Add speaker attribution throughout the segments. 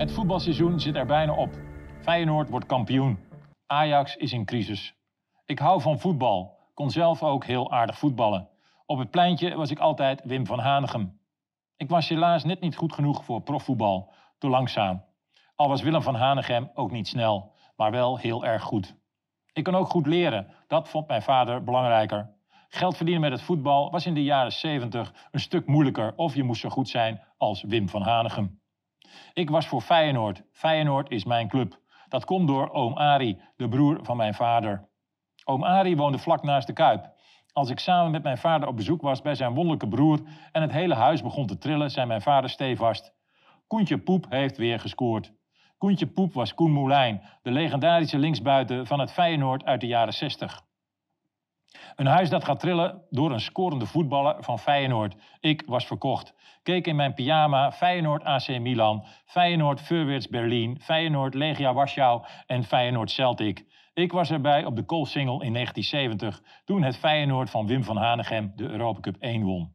Speaker 1: Het voetbalseizoen zit er bijna op. Feyenoord wordt kampioen. Ajax is in crisis. Ik hou van voetbal. Kon zelf ook heel aardig voetballen. Op het pleintje was ik altijd Wim van Hanegem. Ik was helaas net niet goed genoeg voor profvoetbal. Te langzaam. Al was Willem van Hanegem ook niet snel, maar wel heel erg goed. Ik kan ook goed leren. Dat vond mijn vader belangrijker. Geld verdienen met het voetbal was in de jaren 70 een stuk moeilijker of je moest zo goed zijn als Wim van Hanegem. Ik was voor Feyenoord. Feyenoord is mijn club. Dat komt door oom Ari, de broer van mijn vader. Oom Ari woonde vlak naast de Kuip. Als ik samen met mijn vader op bezoek was bij zijn wonderlijke broer en het hele huis begon te trillen, zei mijn vader stevast: Koentje Poep heeft weer gescoord. Koentje Poep was Koen Moulijn, de legendarische linksbuiten van het Feyenoord uit de jaren 60. Een huis dat gaat trillen door een scorende voetballer van Feyenoord. Ik was verkocht. Keek in mijn pyjama Feyenoord AC Milan, Feyenoord Furwitz Berlin, Feyenoord Legia Warschau en Feyenoord Celtic. Ik was erbij op de Koolsingel in 1970, toen het Feyenoord van Wim van Hanegem de Europa Cup 1 won.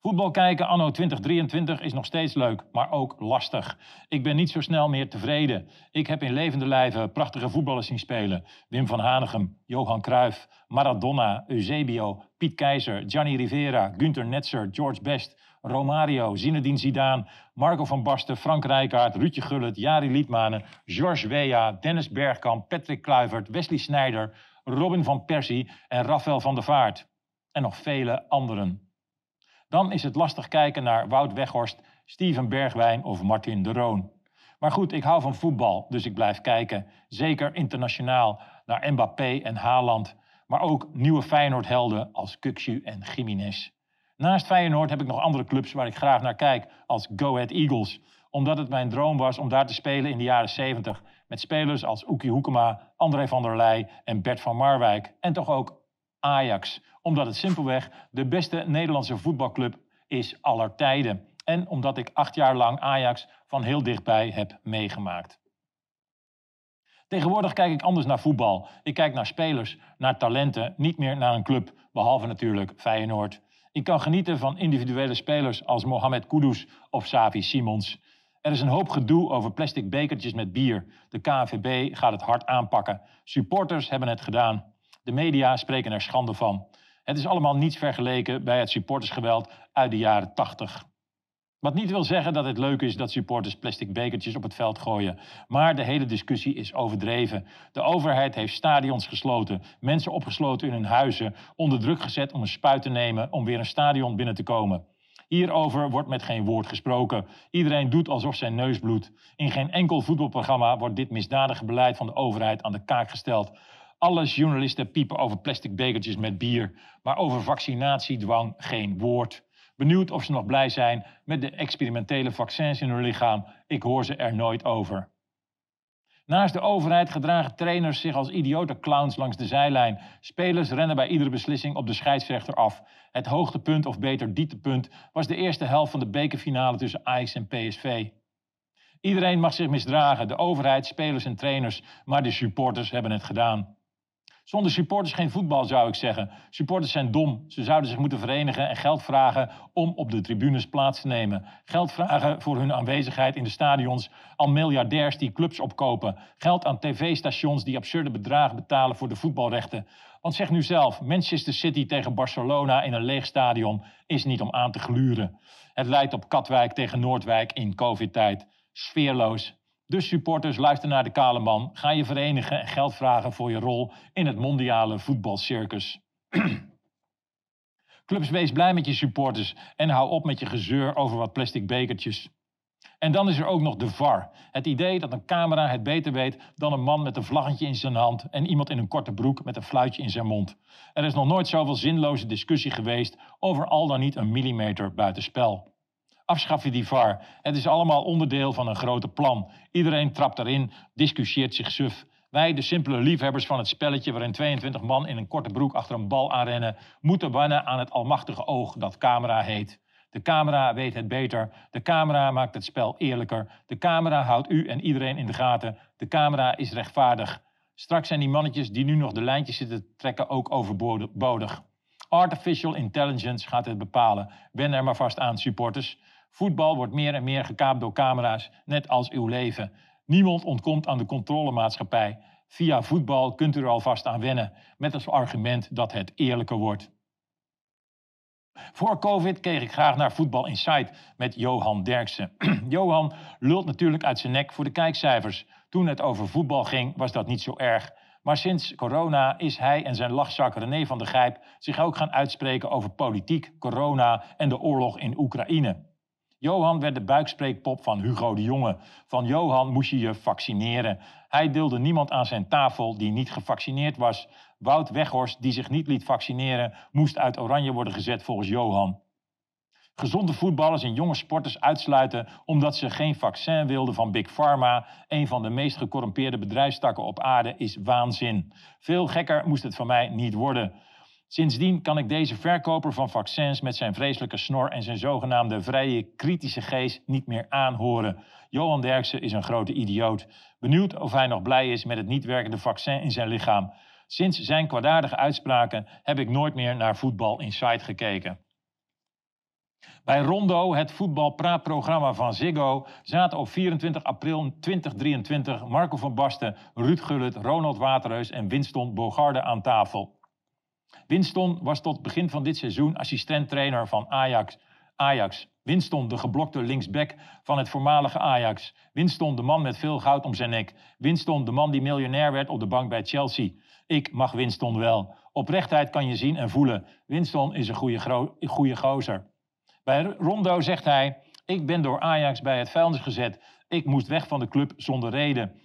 Speaker 1: Voetbal kijken anno 2023 is nog steeds leuk, maar ook lastig. Ik ben niet zo snel meer tevreden. Ik heb in levende lijven prachtige voetballers zien spelen. Wim van Hanegem, Johan Cruijff, Maradona, Eusebio, Piet Keizer, Gianni Rivera, Günter Netzer, George Best, Romario, Zinedine Zidane, Marco van Basten, Frank Rijkaard, Ruudje Gullit, Jari Liedmanen, George Weah, Dennis Bergkamp, Patrick Kluivert, Wesley Sneijder, Robin van Persie en Rafael van der Vaart. En nog vele anderen. Dan is het lastig kijken naar Wout Weghorst, Steven Bergwijn of Martin de Roon. Maar goed, ik hou van voetbal, dus ik blijf kijken. Zeker internationaal naar Mbappé en Haaland. Maar ook nieuwe Feyenoord-helden als Kuksu en Jiménez. Naast Feyenoord heb ik nog andere clubs waar ik graag naar kijk, als Go Ahead Eagles. Omdat het mijn droom was om daar te spelen in de jaren 70. Met spelers als Oekie Hoekema, André van der Leij en Bert van Marwijk. En toch ook Ajax. Omdat het simpelweg de beste Nederlandse voetbalclub is aller tijden. En omdat ik acht jaar lang Ajax van heel dichtbij heb meegemaakt. Tegenwoordig kijk ik anders naar voetbal. Ik kijk naar spelers, naar talenten, niet meer naar een club, behalve natuurlijk Feyenoord. Ik kan genieten van individuele spelers als Mohamed Kudus of Savi Simons. Er is een hoop gedoe over plastic bekertjes met bier. De KNVB gaat het hard aanpakken. Supporters hebben het gedaan. De media spreken er schande van. Het is allemaal niets vergeleken bij het supportersgeweld uit de jaren 80. Wat niet wil zeggen dat het leuk is dat supporters plastic bekertjes op het veld gooien. Maar de hele discussie is overdreven. De overheid heeft stadions gesloten, mensen opgesloten in hun huizen, onder druk gezet om een spuit te nemen om weer een stadion binnen te komen. Hierover wordt met geen woord gesproken. Iedereen doet alsof zijn neus bloedt. In geen enkel voetbalprogramma wordt dit misdadige beleid van de overheid aan de kaak gesteld. Alle journalisten piepen over plastic bekertjes met bier, maar over vaccinatiedwang geen woord. Benieuwd of ze nog blij zijn met de experimentele vaccins in hun lichaam. Ik hoor ze er nooit over. Naast de overheid gedragen trainers zich als idiote clowns langs de zijlijn. Spelers rennen bij iedere beslissing op de scheidsrechter af. Het hoogtepunt, of beter dieptepunt, was de eerste helft van de bekerfinale tussen Ajax en PSV. Iedereen mag zich misdragen, de overheid, spelers en trainers, maar de supporters hebben het gedaan. Zonder supporters geen voetbal, zou ik zeggen. Supporters zijn dom. Ze zouden zich moeten verenigen en geld vragen om op de tribunes plaats te nemen. Geld vragen voor hun aanwezigheid in de stadions. Al miljardairs die clubs opkopen. Geld aan tv-stations die absurde bedragen betalen voor de voetbalrechten. Want zeg nu zelf, Manchester City tegen Barcelona in een leeg stadion is niet om aan te gluren. Het lijkt op Katwijk tegen Noordwijk in covid-tijd. Sfeerloos, dus supporters, luister naar de kale man. Ga je verenigen en geld vragen voor je rol in het mondiale voetbalcircus. Clubs, wees blij met je supporters en hou op met je gezeur over wat plastic bekertjes. En dan is er ook nog de VAR. Het idee dat een camera het beter weet dan een man met een vlaggetje in zijn hand en iemand in een korte broek met een fluitje in zijn mond. Er is nog nooit zoveel zinloze discussie geweest over al dan niet een millimeter buitenspel. Afschaf je die VAR. Het is allemaal onderdeel van een grote plan. Iedereen trapt erin, discussieert zich suf. Wij, de simpele liefhebbers van het spelletje waarin 22 man in een korte broek achter een bal aanrennen, moeten wennen aan het almachtige oog dat camera heet. De camera weet het beter. De camera maakt het spel eerlijker. De camera houdt u en iedereen in de gaten. De camera is rechtvaardig. Straks zijn die mannetjes die nu nog de lijntjes zitten trekken ook overbodig. Artificial intelligence gaat het bepalen. Ben er maar vast aan, supporters. Voetbal wordt meer en meer gekaapt door camera's, net als uw leven. Niemand ontkomt aan de controlemaatschappij. Via voetbal kunt u er alvast aan wennen, met als argument dat het eerlijker wordt. Voor COVID keek ik graag naar Voetbal Insight met Johan Derksen. Johan lult natuurlijk uit zijn nek voor de kijkcijfers. Toen het over voetbal ging, was dat niet zo erg. Maar sinds corona is hij en zijn lachzak René van der Gijp zich ook gaan uitspreken over politiek, corona en de oorlog in Oekraïne. Johan werd de buikspreekpop van Hugo de Jonge. Van Johan moest je je vaccineren. Hij deelde niemand aan zijn tafel die niet gevaccineerd was. Wout Weghorst, die zich niet liet vaccineren, moest uit oranje worden gezet volgens Johan. Gezonde voetballers en jonge sporters uitsluiten omdat ze geen vaccin wilden van Big Pharma, een van de meest gecorrumpeerde bedrijfstakken op aarde, is waanzin. Veel gekker moest het van mij niet worden. Sindsdien kan ik deze verkoper van vaccins met zijn vreselijke snor en zijn zogenaamde vrije kritische geest niet meer aanhoren. Johan Derksen is een grote idioot. Benieuwd of hij nog blij is met het niet werkende vaccin in zijn lichaam. Sinds zijn kwaadaardige uitspraken heb ik nooit meer naar Voetbal Insight gekeken. Bij Rondo, het voetbalpraatprogramma van Ziggo, zaten op 24 april 2023 Marco van Basten, Ruud Gullit, Ronald Waterreus en Winston Bogarde aan tafel. Winston was tot begin van dit seizoen assistent-trainer van Ajax. Ajax. Winston, de geblokte linksback van het voormalige Ajax. Winston, de man met veel goud om zijn nek. Winston, de man die miljonair werd op de bank bij Chelsea. Ik mag Winston wel. Oprechtheid kan je zien en voelen. Winston is een goede, goede gozer. Bij Rondo zegt hij: Ik ben door Ajax bij het vuilnis gezet. Ik moest weg van de club zonder reden.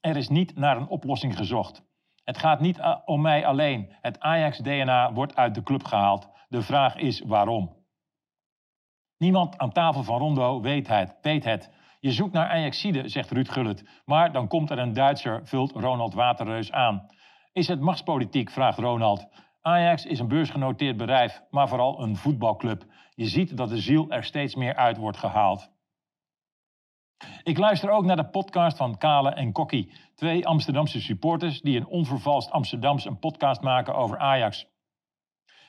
Speaker 1: Er is niet naar een oplossing gezocht. Het gaat niet eh, om mij alleen. Het Ajax-DNA wordt uit de club gehaald. De vraag is waarom. Niemand aan tafel van Rondo weet het. Weet het. Je zoekt naar Ajaxide, zegt Ruud Gullit. Maar dan komt er een Duitser, vult Ronald Waterreus aan. Is het machtspolitiek, vraagt Ronald. Ajax is een beursgenoteerd bedrijf, maar vooral een voetbalclub. Je ziet dat de ziel er steeds meer uit wordt gehaald. Ik luister ook naar de podcast van Kale en Kokkie, twee Amsterdamse supporters die een onvervalst Amsterdams een podcast maken over Ajax.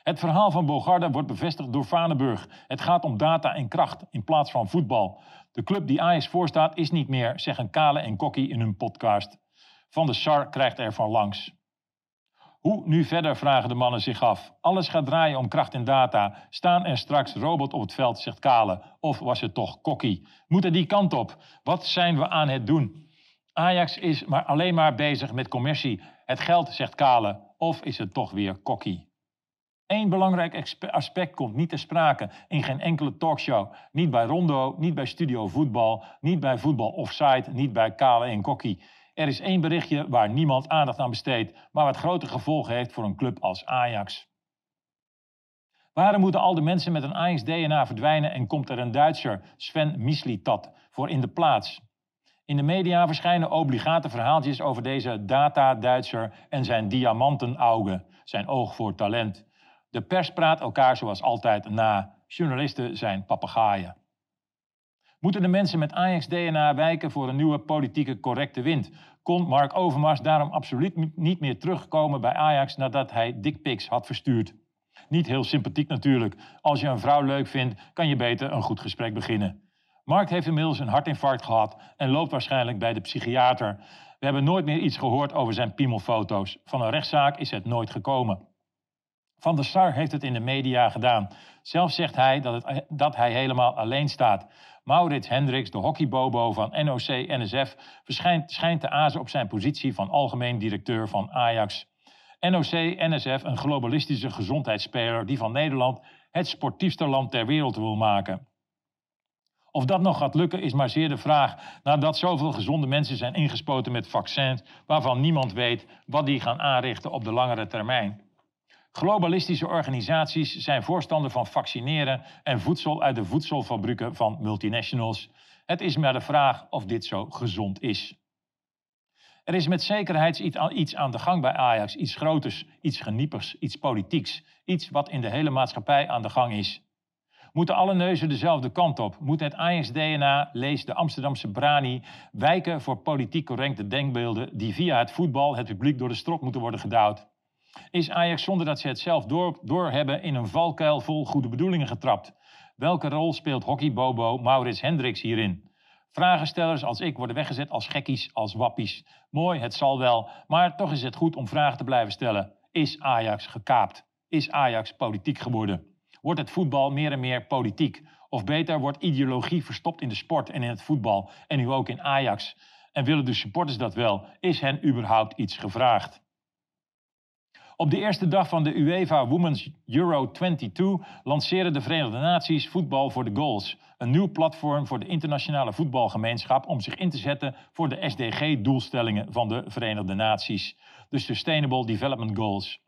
Speaker 1: Het verhaal van Bogarde wordt bevestigd door Vanenburg. Het gaat om data en kracht in plaats van voetbal. De club die Ajax voorstaat is niet meer, zeggen Kale en Kokkie in hun podcast. Van de Sar krijgt er van langs. Hoe nu verder, vragen de mannen zich af. Alles gaat draaien om kracht en data. Staan er straks robot op het veld, zegt Kale. Of was het toch kokkie? Moet er die kant op? Wat zijn we aan het doen? Ajax is maar alleen maar bezig met commercie. Het geld, zegt Kale. Of is het toch weer kokkie? Eén belangrijk aspect komt niet ter sprake in geen enkele talkshow. Niet bij Rondo, niet bij Studio Voetbal, niet bij Voetbal Offside, niet bij Kale en Kokkie. Er is één berichtje waar niemand aandacht aan besteedt, maar wat grote gevolgen heeft voor een club als Ajax. Waarom moeten al de mensen met een Ajax-DNA verdwijnen en komt er een Duitser, Sven Mislitat, voor in de plaats? In de media verschijnen obligate verhaaltjes over deze data-Duitser en zijn diamantenauge, zijn oog voor talent. De pers praat elkaar zoals altijd na. Journalisten zijn papegaaien. Moeten de mensen met Ajax-DNA wijken voor een nieuwe politieke correcte wind? Kon Mark Overmars daarom absoluut niet meer terugkomen bij Ajax nadat hij dickpics had verstuurd? Niet heel sympathiek natuurlijk. Als je een vrouw leuk vindt, kan je beter een goed gesprek beginnen. Mark heeft inmiddels een hartinfarct gehad en loopt waarschijnlijk bij de psychiater. We hebben nooit meer iets gehoord over zijn piemelfoto's. Van een rechtszaak is het nooit gekomen. Van der Sar heeft het in de media gedaan. Zelf zegt hij dat, het, dat hij helemaal alleen staat. Maurits Hendricks, de hockeybobo van NOC-NSF, schijnt te azen op zijn positie van algemeen directeur van Ajax. NOC-NSF, een globalistische gezondheidsspeler die van Nederland het sportiefste land ter wereld wil maken. Of dat nog gaat lukken is maar zeer de vraag, nadat zoveel gezonde mensen zijn ingespoten met vaccins waarvan niemand weet wat die gaan aanrichten op de langere termijn. Globalistische organisaties zijn voorstander van vaccineren en voedsel uit de voedselfabrieken van multinationals. Het is maar de vraag of dit zo gezond is. Er is met zekerheid iets aan de gang bij Ajax, iets groters, iets geniepers, iets politieks, iets wat in de hele maatschappij aan de gang is. Moeten alle neuzen dezelfde kant op? Moet het Ajax-DNA, lees de Amsterdamse Brani, wijken voor politiek correcte denkbeelden die via het voetbal het publiek door de strop moeten worden gedouwd? Is Ajax zonder dat ze het zelf door, doorhebben in een valkuil vol goede bedoelingen getrapt? Welke rol speelt hockeybobo Maurits Hendricks hierin? Vragenstellers als ik worden weggezet als gekkies, als wappies. Mooi, het zal wel, maar toch is het goed om vragen te blijven stellen. Is Ajax gekaapt? Is Ajax politiek geworden? Wordt het voetbal meer en meer politiek? Of beter, wordt ideologie verstopt in de sport en in het voetbal en nu ook in Ajax? En willen de supporters dat wel? Is hen überhaupt iets gevraagd? Op de eerste dag van de UEFA Women's Euro 22 lanceren de Verenigde Naties Voetbal voor de Goals. Een nieuw platform voor de internationale voetbalgemeenschap om zich in te zetten voor de SDG-doelstellingen van de Verenigde Naties, de Sustainable Development Goals.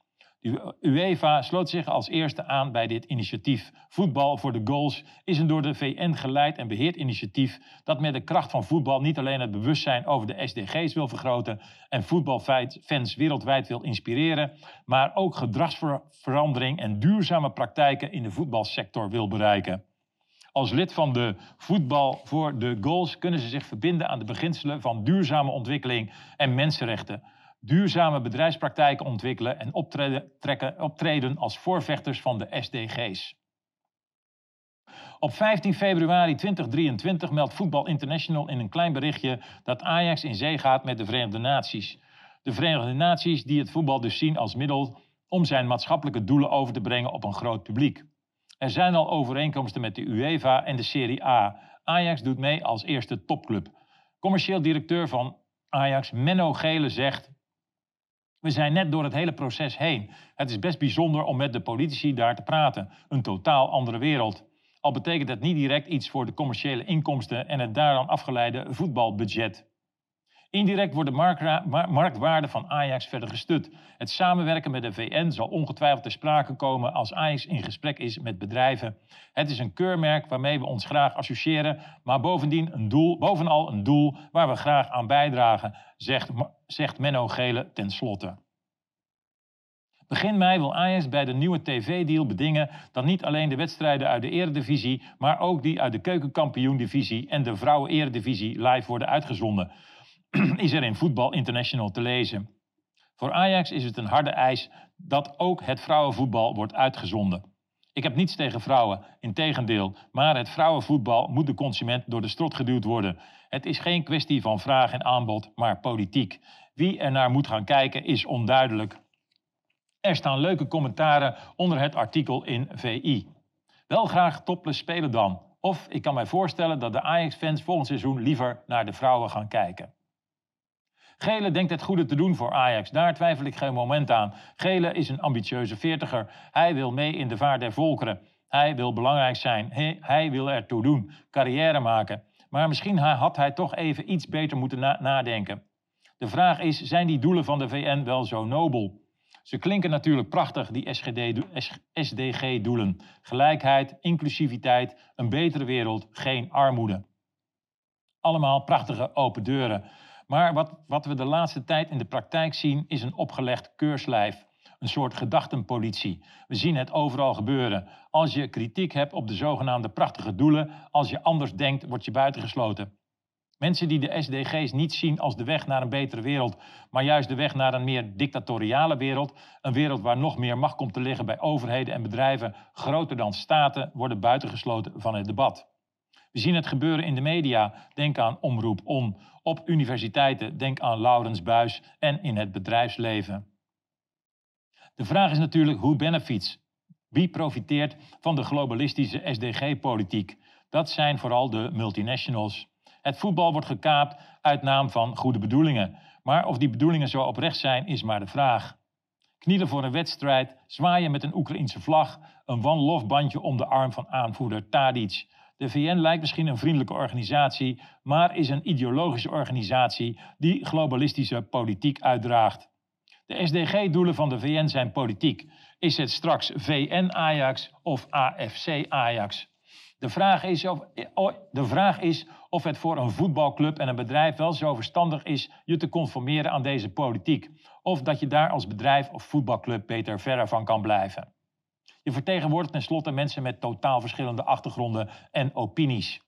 Speaker 1: UEFA sloot zich als eerste aan bij dit initiatief. Voetbal voor de Goals is een door de VN geleid en beheerd initiatief dat met de kracht van voetbal niet alleen het bewustzijn over de SDG's wil vergroten en voetbalfans wereldwijd wil inspireren, maar ook gedragsverandering en duurzame praktijken in de voetbalsector wil bereiken. Als lid van de Voetbal voor de Goals kunnen ze zich verbinden aan de beginselen van duurzame ontwikkeling en mensenrechten duurzame bedrijfspraktijken ontwikkelen en optreden, trekken, optreden als voorvechters van de SDG's. Op 15 februari 2023 meldt Voetbal International in een klein berichtje dat Ajax in zee gaat met de Verenigde Naties. De Verenigde Naties die het voetbal dus zien als middel om zijn maatschappelijke doelen over te brengen op een groot publiek. Er zijn al overeenkomsten met de UEFA en de Serie A. Ajax doet mee als eerste topclub. Commercieel directeur van Ajax, Menno Gele, zegt: we zijn net door het hele proces heen. Het is best bijzonder om met de politici daar te praten. Een totaal andere wereld. Al betekent het niet direct iets voor de commerciële inkomsten en het daaraan afgeleide voetbalbudget. Indirect wordt de marktwaarde van Ajax verder gestut. Het samenwerken met de VN zal ongetwijfeld ter sprake komen als Ajax in gesprek is met bedrijven. Het is een keurmerk waarmee we ons graag associëren, maar bovendien een doel, bovenal een doel waar we graag aan bijdragen, zegt, zegt Menno Gele tenslotte. Begin mei wil Ajax bij de nieuwe tv-deal bedingen dat niet alleen de wedstrijden uit de Eredivisie, maar ook die uit de Keukenkampioen-divisie en de Vrouwen-Eredivisie live worden uitgezonden. is er in Voetbal International te lezen. Voor Ajax is het een harde eis dat ook het vrouwenvoetbal wordt uitgezonden. Ik heb niets tegen vrouwen, integendeel, maar het vrouwenvoetbal moet de consument door de strot geduwd worden. Het is geen kwestie van vraag en aanbod, maar politiek. Wie er naar moet gaan kijken is onduidelijk. Er staan leuke commentaren onder het artikel in VI. Wel graag topless spelen dan. Of ik kan mij voorstellen dat de Ajax-fans volgend seizoen liever naar de vrouwen gaan kijken. Gele denkt het goede te doen voor Ajax. Daar twijfel ik geen moment aan. Gele is een ambitieuze veertiger. Hij wil mee in de vaart der volkeren. Hij wil belangrijk zijn. Hij, wil ertoe doen. Carrière maken. Maar misschien had hij toch even iets beter moeten nadenken. De vraag is, zijn die doelen van de VN wel zo nobel? Ze klinken natuurlijk prachtig, die SDG-doelen. Gelijkheid, inclusiviteit, een betere wereld, geen armoede. Allemaal prachtige open deuren. Maar wat, wat we de laatste tijd in de praktijk zien, is een opgelegd keurslijf. Een soort gedachtenpolitie. We zien het overal gebeuren. Als je kritiek hebt op de zogenaamde prachtige doelen, als je anders denkt, word je buitengesloten. Mensen die de SDG's niet zien als de weg naar een betere wereld, maar juist de weg naar een meer dictatoriale wereld, een wereld waar nog meer macht komt te liggen bij overheden en bedrijven groter dan staten, worden buitengesloten van het debat. We zien het gebeuren in de media. Denk aan Omroep On. Op universiteiten. Denk aan Laurens Buis. En in het bedrijfsleven. De vraag is natuurlijk hoe benefits. Wie profiteert van de globalistische SDG-politiek? Dat zijn vooral de multinationals. Het voetbal wordt gekaapt uit naam van goede bedoelingen. Maar of die bedoelingen zo oprecht zijn, is maar de vraag. Knielen voor een wedstrijd, zwaaien met een Oekraïense vlag, een one love bandje om de arm van aanvoerder Tadic. De VN lijkt misschien een vriendelijke organisatie, maar is een ideologische organisatie die globalistische politiek uitdraagt. De SDG-doelen van de VN zijn politiek. Is het straks VN-Ajax of AFC-Ajax? De, vraag is of, de vraag is of het voor een voetbalclub en een bedrijf wel zo verstandig is je te conformeren aan deze politiek. Of dat je daar als bedrijf of voetbalclub beter verre van kan blijven. Je vertegenwoordigt tenslotte mensen met totaal verschillende achtergronden en opinies.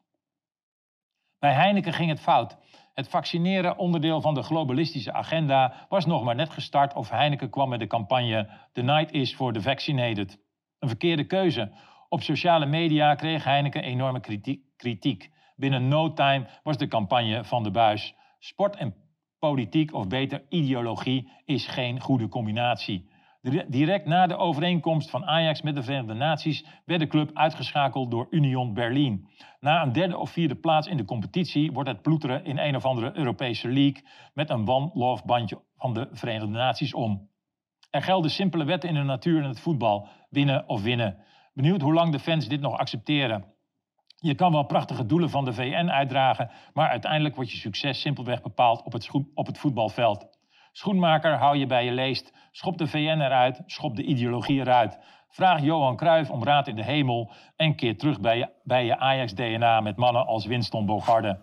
Speaker 1: Bij Heineken ging het fout. Het vaccineren, onderdeel van de globalistische agenda, was nog maar net gestart of Heineken kwam met de campagne The Night is for the Vaccinated. Een verkeerde keuze. Op sociale media kreeg Heineken enorme kritiek. Binnen no time was de campagne van de buis. Sport en politiek, of beter ideologie, is geen goede combinatie. Direct na de overeenkomst van Ajax met de Verenigde Naties werd de club uitgeschakeld door Union Berlin. Na een derde of vierde plaats in de competitie wordt het ploeteren in een of andere Europese league met een one-love bandje van de Verenigde Naties om. Er gelden simpele wetten in de natuur en het voetbal: winnen of winnen. Benieuwd hoe lang de fans dit nog accepteren. Je kan wel prachtige doelen van de VN uitdragen, maar uiteindelijk wordt je succes simpelweg bepaald op het, op het voetbalveld. Schoenmaker, hou je bij je leest. Schop de VN eruit, schop de ideologie eruit. Vraag Johan Cruijff om raad in de hemel en keer terug bij je, bij je Ajax-DNA met mannen als Winston Bogarde.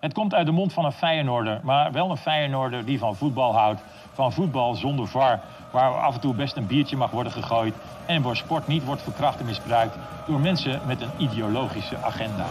Speaker 1: Het komt uit de mond van een Feyenoorder, maar wel een Feyenoorder die van voetbal houdt. Van voetbal zonder var, waar af en toe best een biertje mag worden gegooid en waar sport niet wordt verkracht en misbruikt door mensen met een ideologische agenda.